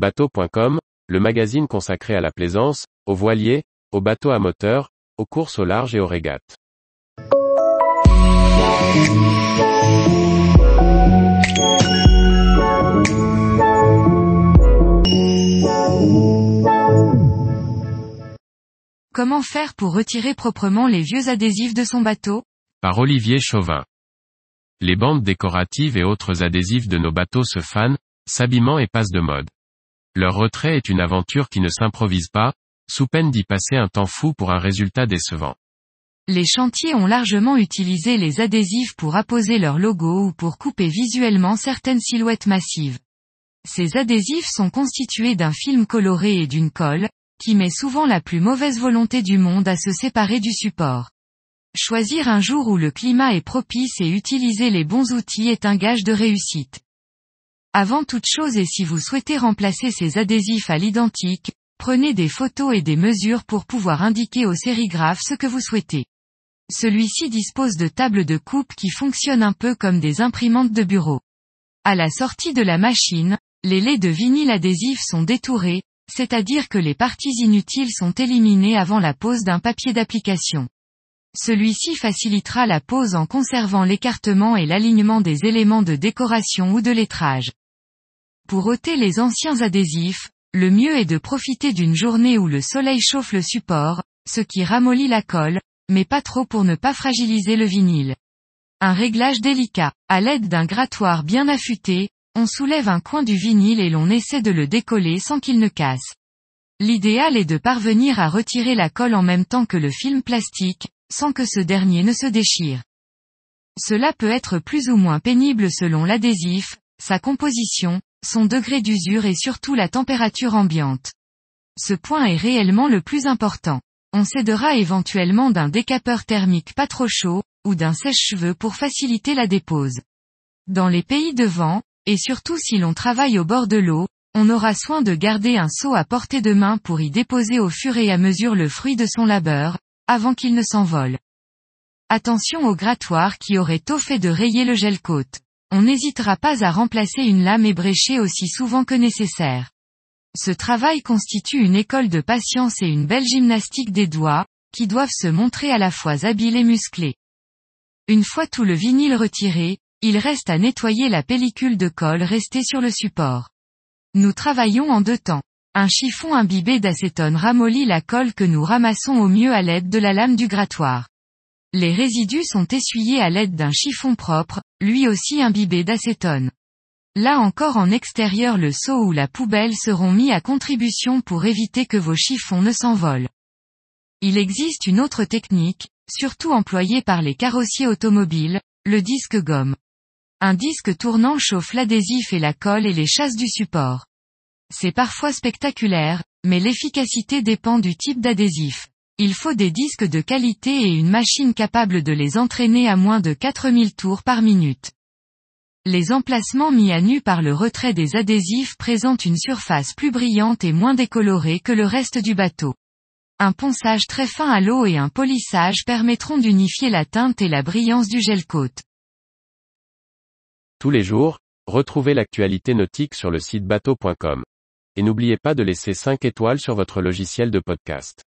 Bateau.com, le magazine consacré à la plaisance, aux voiliers, aux bateaux à moteur, aux courses au large et aux régates. Comment faire pour retirer proprement les vieux adhésifs de son bateau? Par Olivier Chauvin. Les bandes décoratives et autres adhésifs de nos bateaux se fanent, s'habillement et passent de mode. Leur retrait est une aventure qui ne s'improvise pas, sous peine d'y passer un temps fou pour un résultat décevant. Les chantiers ont largement utilisé les adhésifs pour apposer leur logo ou pour couper visuellement certaines silhouettes massives. Ces adhésifs sont constitués d'un film coloré et d'une colle, qui met souvent la plus mauvaise volonté du monde à se séparer du support. Choisir un jour où le climat est propice et utiliser les bons outils est un gage de réussite. Avant toute chose et si vous souhaitez remplacer ces adhésifs à l'identique, prenez des photos et des mesures pour pouvoir indiquer au sérigraphe ce que vous souhaitez. Celui-ci dispose de tables de coupe qui fonctionnent un peu comme des imprimantes de bureau. À la sortie de la machine, les laits de vinyle adhésif sont détourés, c'est-à-dire que les parties inutiles sont éliminées avant la pose d'un papier d'application. Celui-ci facilitera la pose en conservant l'écartement et l'alignement des éléments de décoration ou de lettrage. Pour ôter les anciens adhésifs, le mieux est de profiter d'une journée où le soleil chauffe le support, ce qui ramollit la colle, mais pas trop pour ne pas fragiliser le vinyle. Un réglage délicat. À l'aide d'un grattoir bien affûté, on soulève un coin du vinyle et l'on essaie de le décoller sans qu'il ne casse. L'idéal est de parvenir à retirer la colle en même temps que le film plastique, sans que ce dernier ne se déchire. Cela peut être plus ou moins pénible selon l'adhésif, sa composition, son degré d'usure et surtout la température ambiante. Ce point est réellement le plus important. On s'aidera éventuellement d'un décapeur thermique pas trop chaud, ou d'un sèche-cheveux pour faciliter la dépose. Dans les pays de vent, et surtout si l'on travaille au bord de l'eau, on aura soin de garder un seau à portée de main pour y déposer au fur et à mesure le fruit de son labeur, avant qu'il ne s'envole. Attention au grattoir qui aurait tôt fait de rayer le gel côte on n'hésitera pas à remplacer une lame ébréchée aussi souvent que nécessaire. Ce travail constitue une école de patience et une belle gymnastique des doigts, qui doivent se montrer à la fois habiles et musclés. Une fois tout le vinyle retiré, il reste à nettoyer la pellicule de colle restée sur le support. Nous travaillons en deux temps. Un chiffon imbibé d'acétone ramollit la colle que nous ramassons au mieux à l'aide de la lame du grattoir. Les résidus sont essuyés à l'aide d'un chiffon propre, lui aussi imbibé d'acétone. Là encore en extérieur le seau ou la poubelle seront mis à contribution pour éviter que vos chiffons ne s'envolent. Il existe une autre technique, surtout employée par les carrossiers automobiles, le disque gomme. Un disque tournant chauffe l'adhésif et la colle et les chasse du support. C'est parfois spectaculaire, mais l'efficacité dépend du type d'adhésif. Il faut des disques de qualité et une machine capable de les entraîner à moins de 4000 tours par minute. Les emplacements mis à nu par le retrait des adhésifs présentent une surface plus brillante et moins décolorée que le reste du bateau. Un ponçage très fin à l'eau et un polissage permettront d'unifier la teinte et la brillance du gel coat. Tous les jours, retrouvez l'actualité nautique sur le site bateau.com. Et n'oubliez pas de laisser 5 étoiles sur votre logiciel de podcast.